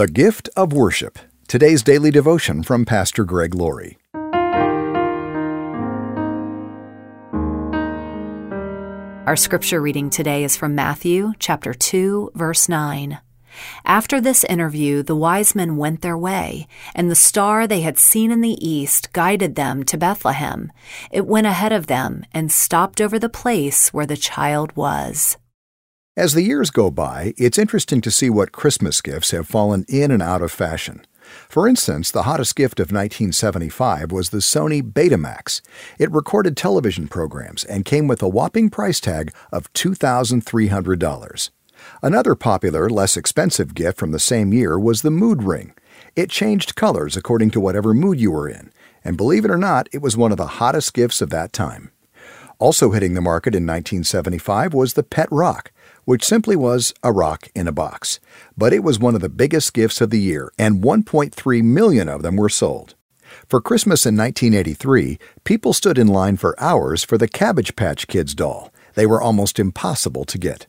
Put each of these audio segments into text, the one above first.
The Gift of Worship. Today's daily devotion from Pastor Greg Laurie. Our scripture reading today is from Matthew chapter 2 verse 9. After this interview, the wise men went their way, and the star they had seen in the east guided them to Bethlehem. It went ahead of them and stopped over the place where the child was. As the years go by, it's interesting to see what Christmas gifts have fallen in and out of fashion. For instance, the hottest gift of 1975 was the Sony Betamax. It recorded television programs and came with a whopping price tag of $2,300. Another popular, less expensive gift from the same year was the Mood Ring. It changed colors according to whatever mood you were in, and believe it or not, it was one of the hottest gifts of that time. Also hitting the market in 1975 was the Pet Rock, which simply was a rock in a box. But it was one of the biggest gifts of the year, and 1.3 million of them were sold. For Christmas in 1983, people stood in line for hours for the Cabbage Patch Kids doll. They were almost impossible to get.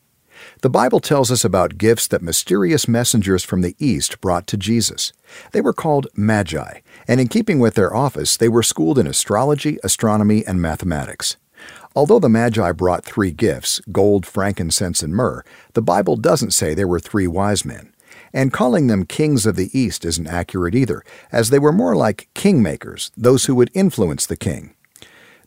The Bible tells us about gifts that mysterious messengers from the East brought to Jesus. They were called Magi, and in keeping with their office, they were schooled in astrology, astronomy, and mathematics. Although the Magi brought three gifts gold, frankincense, and myrrh the Bible doesn't say there were three wise men. And calling them kings of the East isn't accurate either, as they were more like kingmakers, those who would influence the king.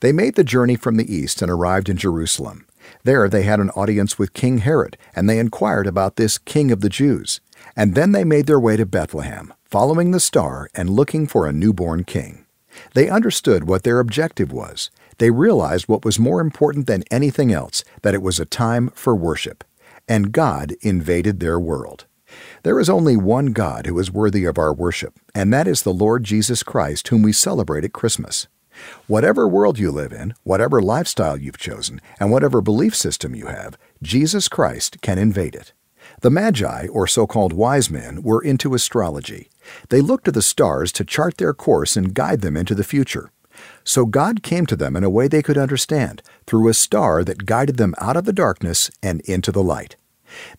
They made the journey from the east and arrived in Jerusalem. There they had an audience with King Herod, and they inquired about this king of the Jews. And then they made their way to Bethlehem, following the star and looking for a newborn king. They understood what their objective was they realized what was more important than anything else that it was a time for worship. And God invaded their world. There is only one God who is worthy of our worship, and that is the Lord Jesus Christ, whom we celebrate at Christmas. Whatever world you live in, whatever lifestyle you've chosen, and whatever belief system you have, Jesus Christ can invade it. The Magi, or so called wise men, were into astrology. They looked to the stars to chart their course and guide them into the future. So God came to them in a way they could understand, through a star that guided them out of the darkness and into the light.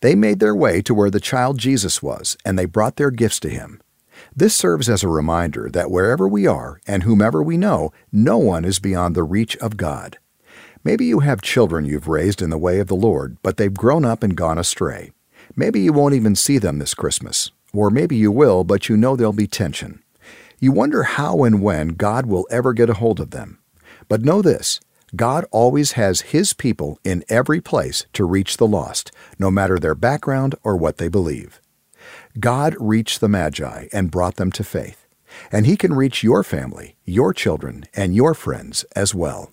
They made their way to where the child Jesus was, and they brought their gifts to him. This serves as a reminder that wherever we are and whomever we know, no one is beyond the reach of God. Maybe you have children you've raised in the way of the Lord, but they've grown up and gone astray. Maybe you won't even see them this Christmas. Or maybe you will, but you know there'll be tension. You wonder how and when God will ever get a hold of them. But know this God always has His people in every place to reach the lost, no matter their background or what they believe. God reached the Magi and brought them to faith, and He can reach your family, your children, and your friends as well.